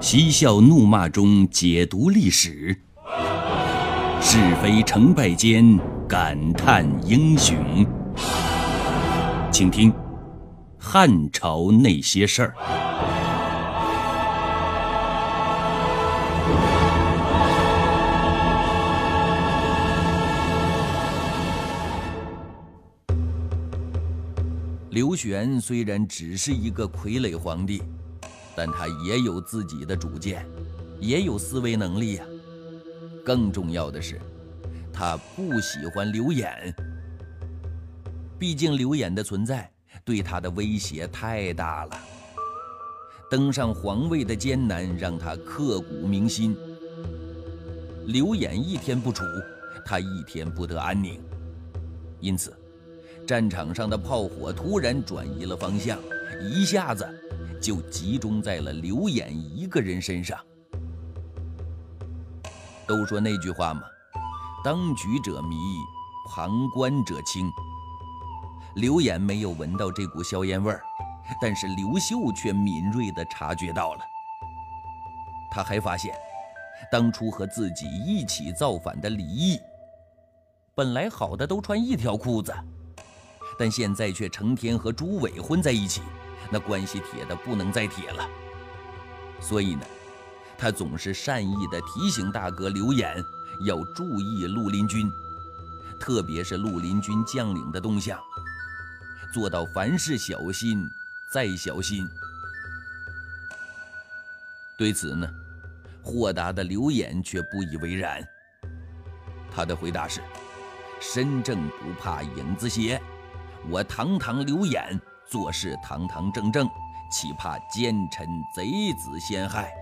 嬉笑怒骂中解读历史，是非成败间感叹英雄。请听《汉朝那些事儿》。刘玄虽然只是一个傀儡皇帝，但他也有自己的主见，也有思维能力呀。更重要的是，他不喜欢刘演。毕竟刘演的存在对他的威胁太大了。登上皇位的艰难让他刻骨铭心。刘演一天不处，他一天不得安宁。因此。战场上的炮火突然转移了方向，一下子就集中在了刘演一个人身上。都说那句话嘛，“当局者迷，旁观者清。”刘演没有闻到这股硝烟味儿，但是刘秀却敏锐地察觉到了。他还发现，当初和自己一起造反的李毅，本来好的都穿一条裤子。但现在却成天和朱伟混在一起，那关系铁的不能再铁了。所以呢，他总是善意的提醒大哥刘演要注意绿林军，特别是绿林军将领的动向，做到凡事小心再小心。对此呢，豁达的刘演却不以为然。他的回答是：“身正不怕影子斜。”我堂堂刘演做事堂堂正正，岂怕奸臣贼子陷害？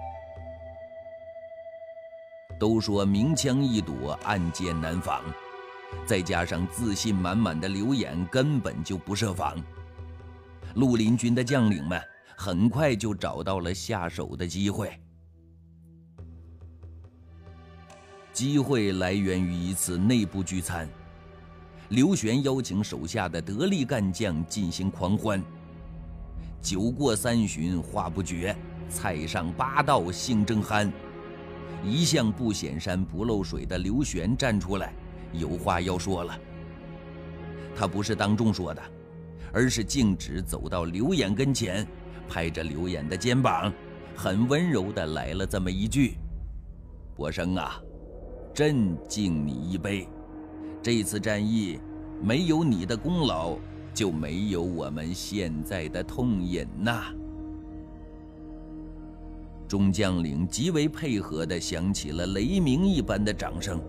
都说明枪易躲，暗箭难防，再加上自信满满的刘演根本就不设防。绿林军的将领们很快就找到了下手的机会。机会来源于一次内部聚餐。刘玄邀请手下的得力干将进行狂欢。酒过三巡话不绝，菜上八道性正酣。一向不显山不漏水的刘玄站出来，有话要说了。他不是当众说的，而是径直走到刘演跟前，拍着刘演的肩膀，很温柔地来了这么一句：“伯生啊，朕敬你一杯。”这次战役没有你的功劳，就没有我们现在的痛饮呐。众将领极为配合地响起了雷鸣一般的掌声。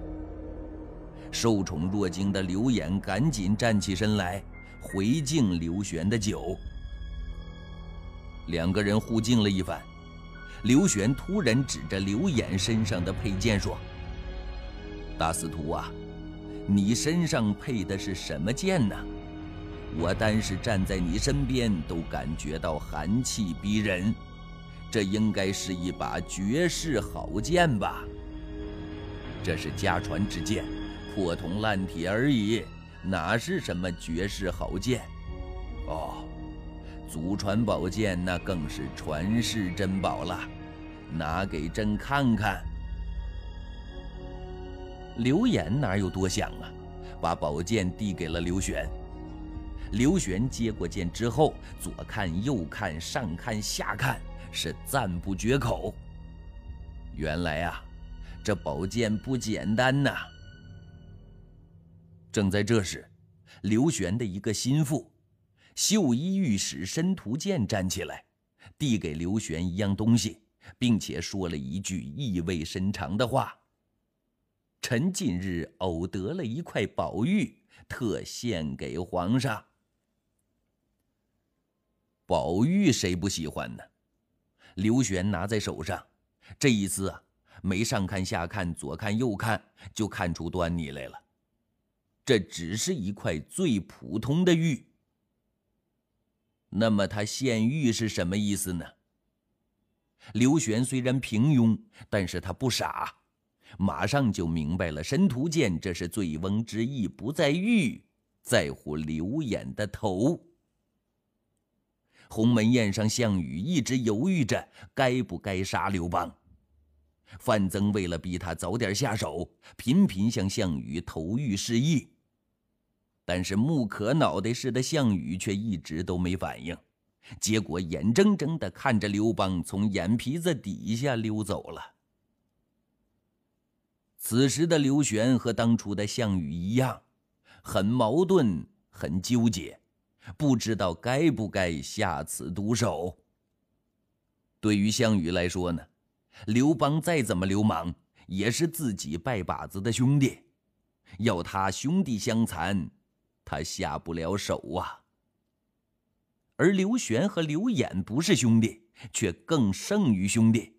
受宠若惊的刘演赶紧站起身来回敬刘玄的酒。两个人互敬了一番，刘玄突然指着刘演身上的佩剑说：“大司徒啊！”你身上配的是什么剑呢？我单是站在你身边都感觉到寒气逼人，这应该是一把绝世好剑吧？这是家传之剑，破铜烂铁而已，哪是什么绝世好剑？哦，祖传宝剑那更是传世珍宝了，拿给朕看看。刘演哪有多想啊，把宝剑递给了刘玄。刘玄接过剑之后，左看右看，上看下看，是赞不绝口。原来啊，这宝剑不简单呐。正在这时，刘玄的一个心腹，绣衣御史申屠建站起来，递给刘玄一样东西，并且说了一句意味深长的话。臣近日偶得了一块宝玉，特献给皇上。宝玉谁不喜欢呢？刘玄拿在手上，这一次啊，没上看下看，左看右看，就看出端倪来了。这只是一块最普通的玉。那么他献玉是什么意思呢？刘玄虽然平庸，但是他不傻。马上就明白了，申屠建这是醉翁之意不在玉，在乎刘演的头。鸿门宴上，项羽一直犹豫着该不该杀刘邦。范增为了逼他早点下手，频频向项羽投玉示意。但是木可脑袋似的项羽却一直都没反应，结果眼睁睁地看着刘邦从眼皮子底下溜走了。此时的刘玄和当初的项羽一样，很矛盾，很纠结，不知道该不该下此毒手。对于项羽来说呢？刘邦再怎么流氓，也是自己拜把子的兄弟，要他兄弟相残，他下不了手啊。而刘玄和刘演不是兄弟，却更胜于兄弟。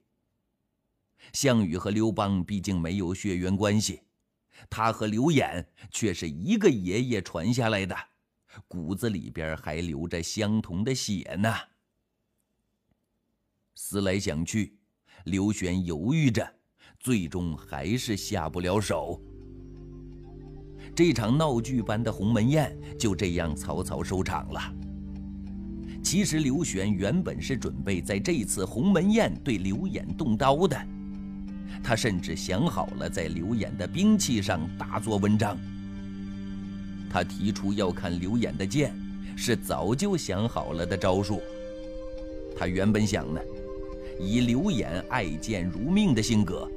项羽和刘邦毕竟没有血缘关系，他和刘演却是一个爷爷传下来的，骨子里边还流着相同的血呢。思来想去。刘玄犹豫着，最终还是下不了手。这场闹剧般的鸿门宴就这样草草收场了。其实刘玄原本是准备在这次鸿门宴对刘演动刀的，他甚至想好了在刘演的兵器上大做文章。他提出要看刘演的剑，是早就想好了的招数。他原本想呢。以刘演爱剑如命的性格，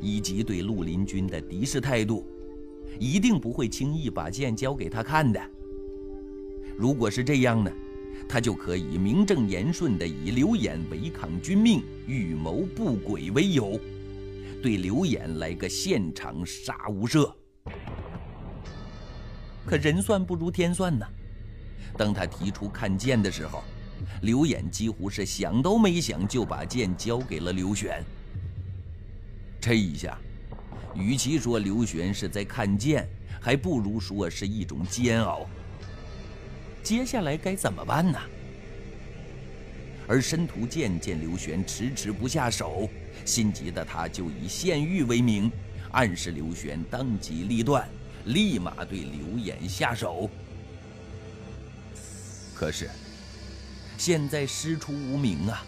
以及对绿林军的敌视态度，一定不会轻易把剑交给他看的。如果是这样呢，他就可以名正言顺地以刘演违抗军命、预谋不轨为由，对刘演来个现场杀无赦。可人算不如天算呐，当他提出看剑的时候。刘演几乎是想都没想就把剑交给了刘玄。这一下，与其说刘玄是在看剑，还不如说是一种煎熬。接下来该怎么办呢？而申屠见见刘玄迟迟不下手，心急的他就以献玉为名，暗示刘玄当机立断，立马对刘演下手。可是。现在师出无名啊！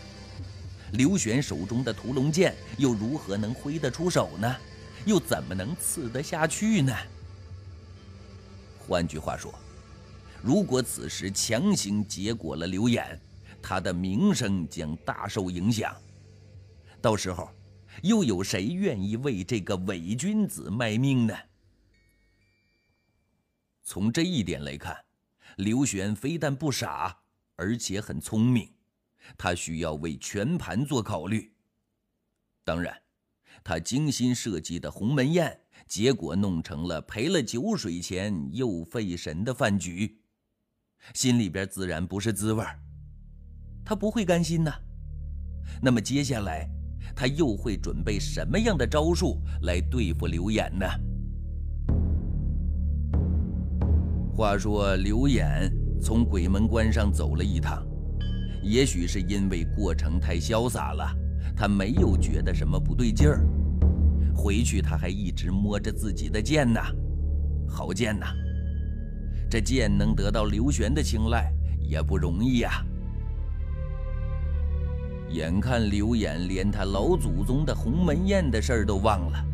刘玄手中的屠龙剑又如何能挥得出手呢？又怎么能刺得下去呢？换句话说，如果此时强行结果了刘演，他的名声将大受影响。到时候，又有谁愿意为这个伪君子卖命呢？从这一点来看，刘玄非但不傻。而且很聪明，他需要为全盘做考虑。当然，他精心设计的鸿门宴，结果弄成了赔了酒水钱又费神的饭局，心里边自然不是滋味他不会甘心呐。那么接下来，他又会准备什么样的招数来对付刘演呢？话说刘演。从鬼门关上走了一趟，也许是因为过程太潇洒了，他没有觉得什么不对劲儿。回去他还一直摸着自己的剑呢，好剑呐！这剑能得到刘玄的青睐也不容易呀。眼看刘演连他老祖宗的鸿门宴的事儿都忘了，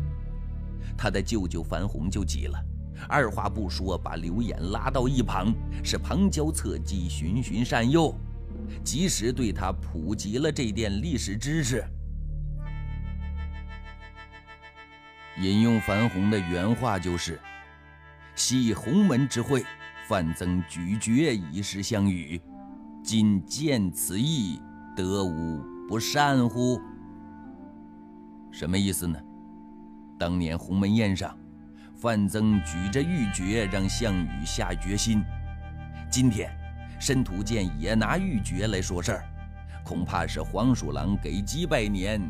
他的舅舅樊宏就急了。二话不说，把刘演拉到一旁，是旁敲侧击、循循善诱，及时对他普及了这点历史知识。引用樊红的原话就是：“昔鸿门之会，范增举绝以示项羽，今见此意，得无不善乎？”什么意思呢？当年鸿门宴上。范增举着玉珏让项羽下决心，今天申屠建也拿玉珏来说事儿，恐怕是黄鼠狼给鸡拜年，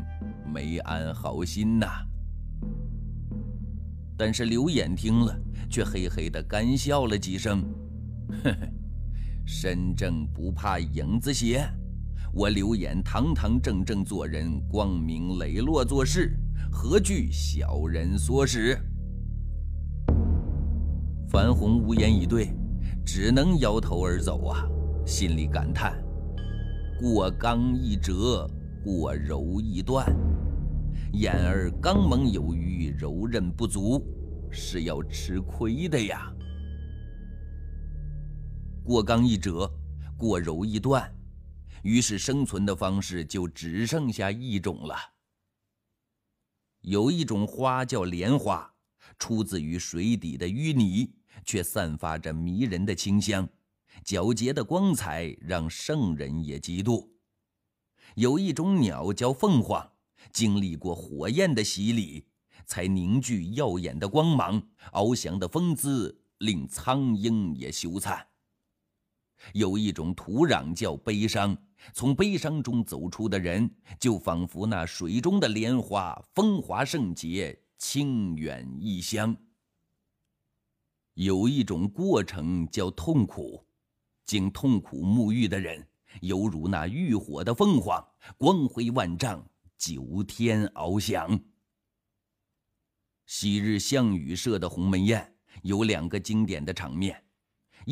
没安好心呐。但是刘演听了，却嘿嘿的干笑了几声，呵呵，身正不怕影子斜，我刘演堂堂正正做人，光明磊落做事，何惧小人唆使？樊红无言以对，只能摇头而走啊，心里感叹：过刚易折，过柔易断。眼儿刚猛有余，柔韧不足，是要吃亏的呀。过刚易折，过柔易断，于是生存的方式就只剩下一种了。有一种花叫莲花，出自于水底的淤泥，却散发着迷人的清香，皎洁的光彩让圣人也嫉妒。有一种鸟叫凤凰，经历过火焰的洗礼，才凝聚耀眼的光芒，翱翔的风姿令苍鹰也羞惭。有一种土壤叫悲伤。从悲伤中走出的人，就仿佛那水中的莲花，风华圣洁，清远异香。有一种过程叫痛苦，经痛苦沐浴的人，犹如那浴火的凤凰，光辉万丈，九天翱翔。昔日项羽设的鸿门宴有两个经典的场面，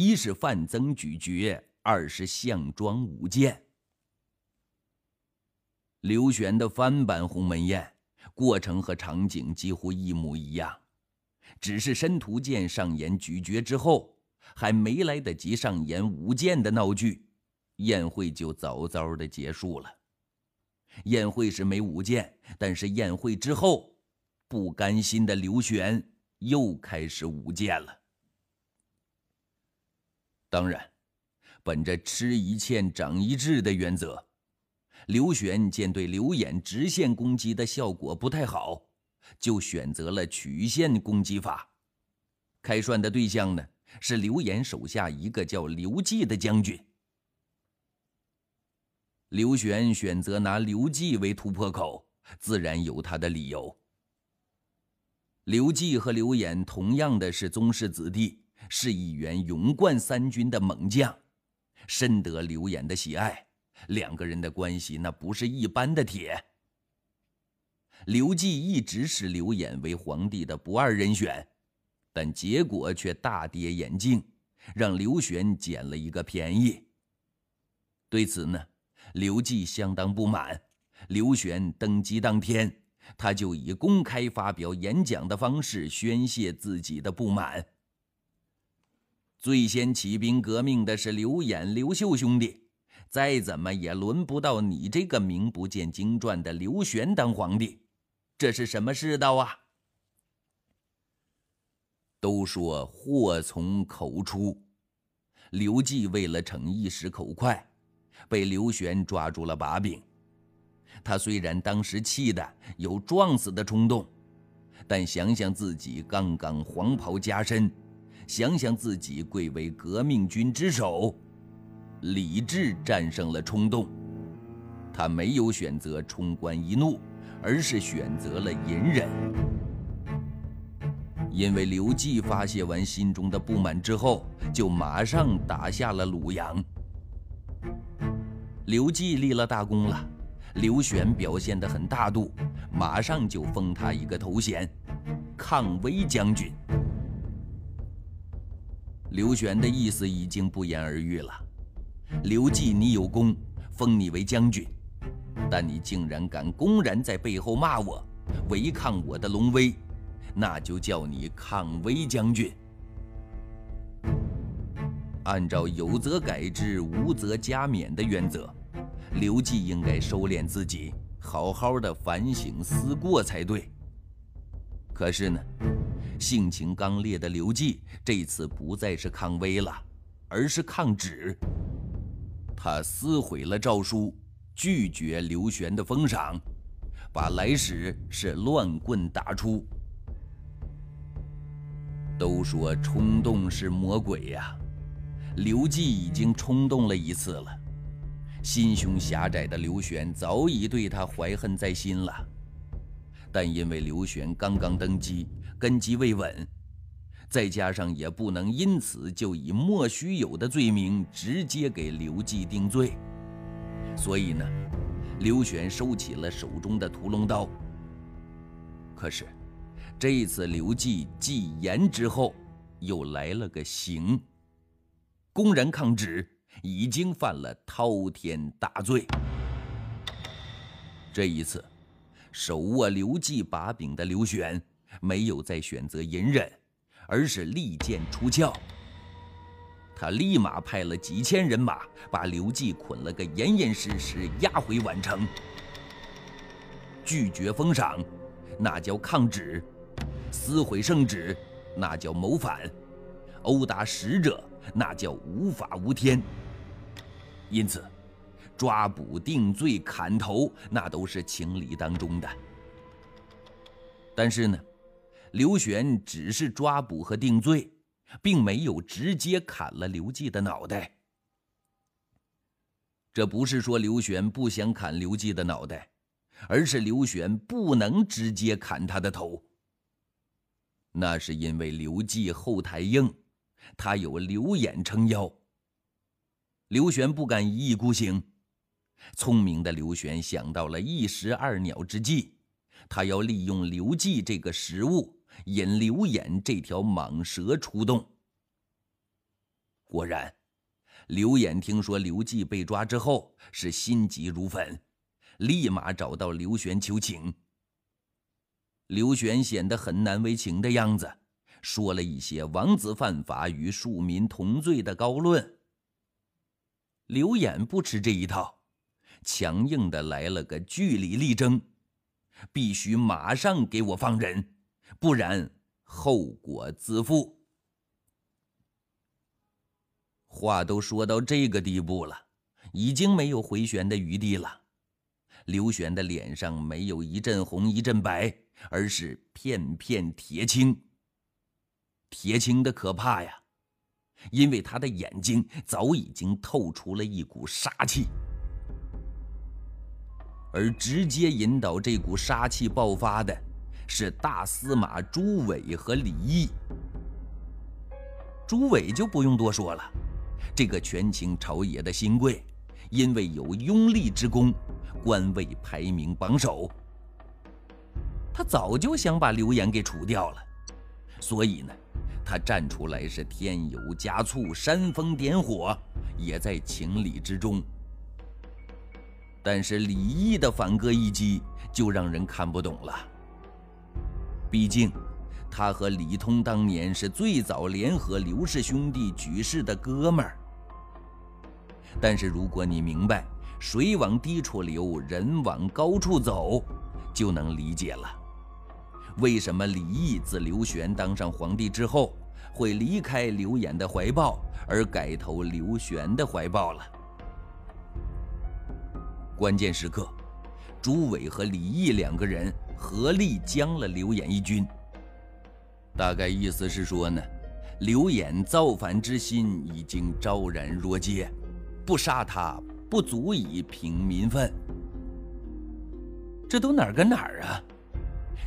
一是范增咀嚼，二是项庄舞剑。刘玄的翻版鸿门宴过程和场景几乎一模一样，只是申屠剑上演咀嚼之后，还没来得及上演舞剑的闹剧，宴会就早早的结束了。宴会是没舞剑，但是宴会之后，不甘心的刘玄又开始舞剑了。当然，本着吃一堑长一智的原则。刘玄见对刘演直线攻击的效果不太好，就选择了曲线攻击法。开涮的对象呢是刘演手下一个叫刘季的将军。刘玄选择拿刘季为突破口，自然有他的理由。刘季和刘演同样的是宗室子弟，是一员勇冠三军的猛将，深得刘演的喜爱。两个人的关系那不是一般的铁。刘季一直视刘演为皇帝的不二人选，但结果却大跌眼镜，让刘玄捡了一个便宜。对此呢，刘季相当不满。刘玄登基当天，他就以公开发表演讲的方式宣泄自己的不满。最先起兵革命的是刘演、刘秀兄弟。再怎么也轮不到你这个名不见经传的刘玄当皇帝，这是什么世道啊？都说祸从口出，刘季为了逞一时口快，被刘玄抓住了把柄。他虽然当时气得有撞死的冲动，但想想自己刚刚黄袍加身，想想自己贵为革命军之首。理智战胜了冲动，他没有选择冲冠一怒，而是选择了隐忍。因为刘季发泄完心中的不满之后，就马上打下了鲁阳。刘季立了大功了，刘玄表现得很大度，马上就封他一个头衔——抗威将军。刘玄的意思已经不言而喻了。刘季，你有功，封你为将军，但你竟然敢公然在背后骂我，违抗我的龙威，那就叫你抗威将军。按照有则改之，无则加勉的原则，刘季应该收敛自己，好好的反省思过才对。可是呢，性情刚烈的刘季这次不再是抗威了，而是抗旨。他撕毁了诏书，拒绝刘玄的封赏，把来使是乱棍打出。都说冲动是魔鬼呀，刘季已经冲动了一次了。心胸狭窄的刘玄早已对他怀恨在心了，但因为刘玄刚刚登基，根基未稳。再加上也不能因此就以莫须有的罪名直接给刘季定罪，所以呢，刘玄收起了手中的屠龙刀。可是，这一次刘季继言之后，又来了个刑，公然抗旨，已经犯了滔天大罪。这一次，手握刘季把柄的刘玄没有再选择隐忍，而是利剑出鞘。他立马派了几千人马，把刘季捆了个严严实实，押回宛城。拒绝封赏，那叫抗旨；撕毁圣旨，那叫谋反；殴打使者，那叫无法无天。因此，抓捕、定罪、砍头，那都是情理当中的。但是呢，刘玄只是抓捕和定罪。并没有直接砍了刘季的脑袋。这不是说刘玄不想砍刘季的脑袋，而是刘玄不能直接砍他的头。那是因为刘季后台硬，他有刘演撑腰。刘玄不敢一意孤行，聪明的刘玄想到了一石二鸟之计，他要利用刘季这个食物。引刘演这条蟒蛇出动。果然，刘演听说刘季被抓之后，是心急如焚，立马找到刘玄求情。刘玄显得很难为情的样子，说了一些王子犯法与庶民同罪的高论。刘演不吃这一套，强硬的来了个据理力争，必须马上给我放人。不然，后果自负。话都说到这个地步了，已经没有回旋的余地了。刘玄的脸上没有一阵红一阵白，而是片片铁青。铁青的可怕呀，因为他的眼睛早已经透出了一股杀气，而直接引导这股杀气爆发的。是大司马朱伟和李毅。朱伟就不用多说了，这个权倾朝野的新贵，因为有拥立之功，官位排名榜首。他早就想把刘演给除掉了，所以呢，他站出来是添油加醋、煽风点火，也在情理之中。但是李毅的反戈一击，就让人看不懂了。毕竟，他和李通当年是最早联合刘氏兄弟举事的哥们儿。但是，如果你明白“水往低处流，人往高处走”，就能理解了，为什么李毅自刘玄当上皇帝之后，会离开刘演的怀抱，而改投刘玄的怀抱了。关键时刻，朱伟和李毅两个人。合力将了刘演一军。大概意思是说呢，刘演造反之心已经昭然若揭，不杀他不足以平民愤。这都哪儿跟哪儿啊？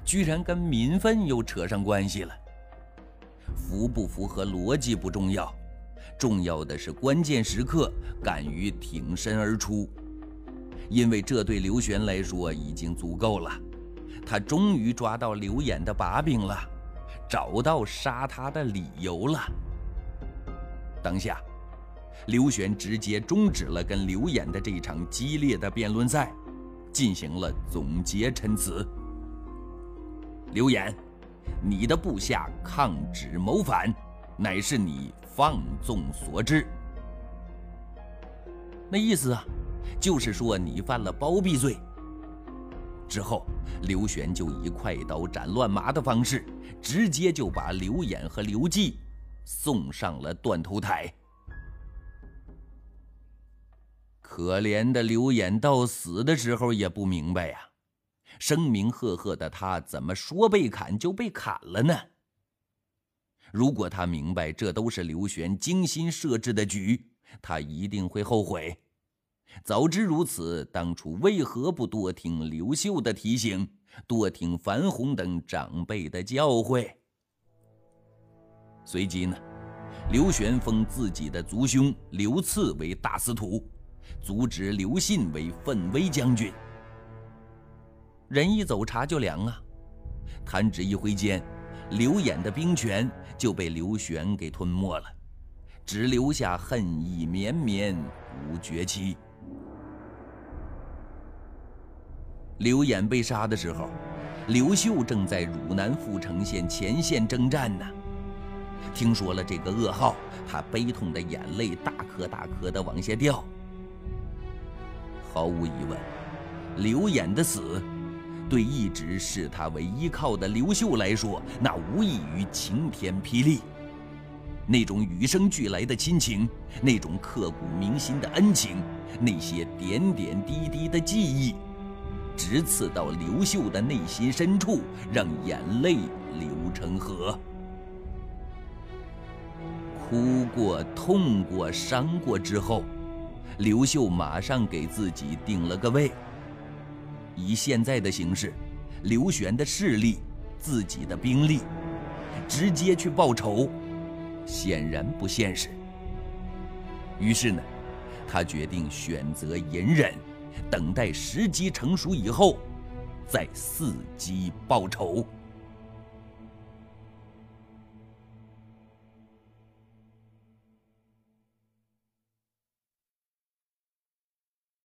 居然跟民愤又扯上关系了。符不符合逻辑不重要，重要的是关键时刻敢于挺身而出，因为这对刘玄来说已经足够了。他终于抓到刘演的把柄了，找到杀他的理由了。当下，刘玄直接终止了跟刘演的这场激烈的辩论赛，进行了总结陈词。刘演，你的部下抗旨谋反，乃是你放纵所致。那意思啊，就是说你犯了包庇罪。之后，刘玄就以快刀斩乱麻的方式，直接就把刘演和刘季送上了断头台。可怜的刘演到死的时候也不明白呀，声名赫赫的他怎么说被砍就被砍了呢？如果他明白这都是刘玄精心设置的局，他一定会后悔。早知如此，当初为何不多听刘秀的提醒，多听樊洪等长辈的教诲？随即呢，刘玄封自己的族兄刘赐为大司徒，族侄刘信为奋威将军。人一走茶就凉啊，弹指一挥间，刘演的兵权就被刘玄给吞没了，只留下恨意绵绵无绝期。刘演被杀的时候，刘秀正在汝南阜城县前线征战呢。听说了这个噩耗，他悲痛的眼泪大颗大颗的往下掉。毫无疑问，刘演的死，对一直视他为依靠的刘秀来说，那无异于晴天霹雳。那种与生俱来的亲情，那种刻骨铭心的恩情，那些点点滴滴的记忆，直刺到刘秀的内心深处，让眼泪流成河。哭过、痛过、伤过之后，刘秀马上给自己定了个位。以现在的形势，刘玄的势力、自己的兵力，直接去报仇，显然不现实。于是呢，他决定选择隐忍，等待时机成熟以后，再伺机报仇。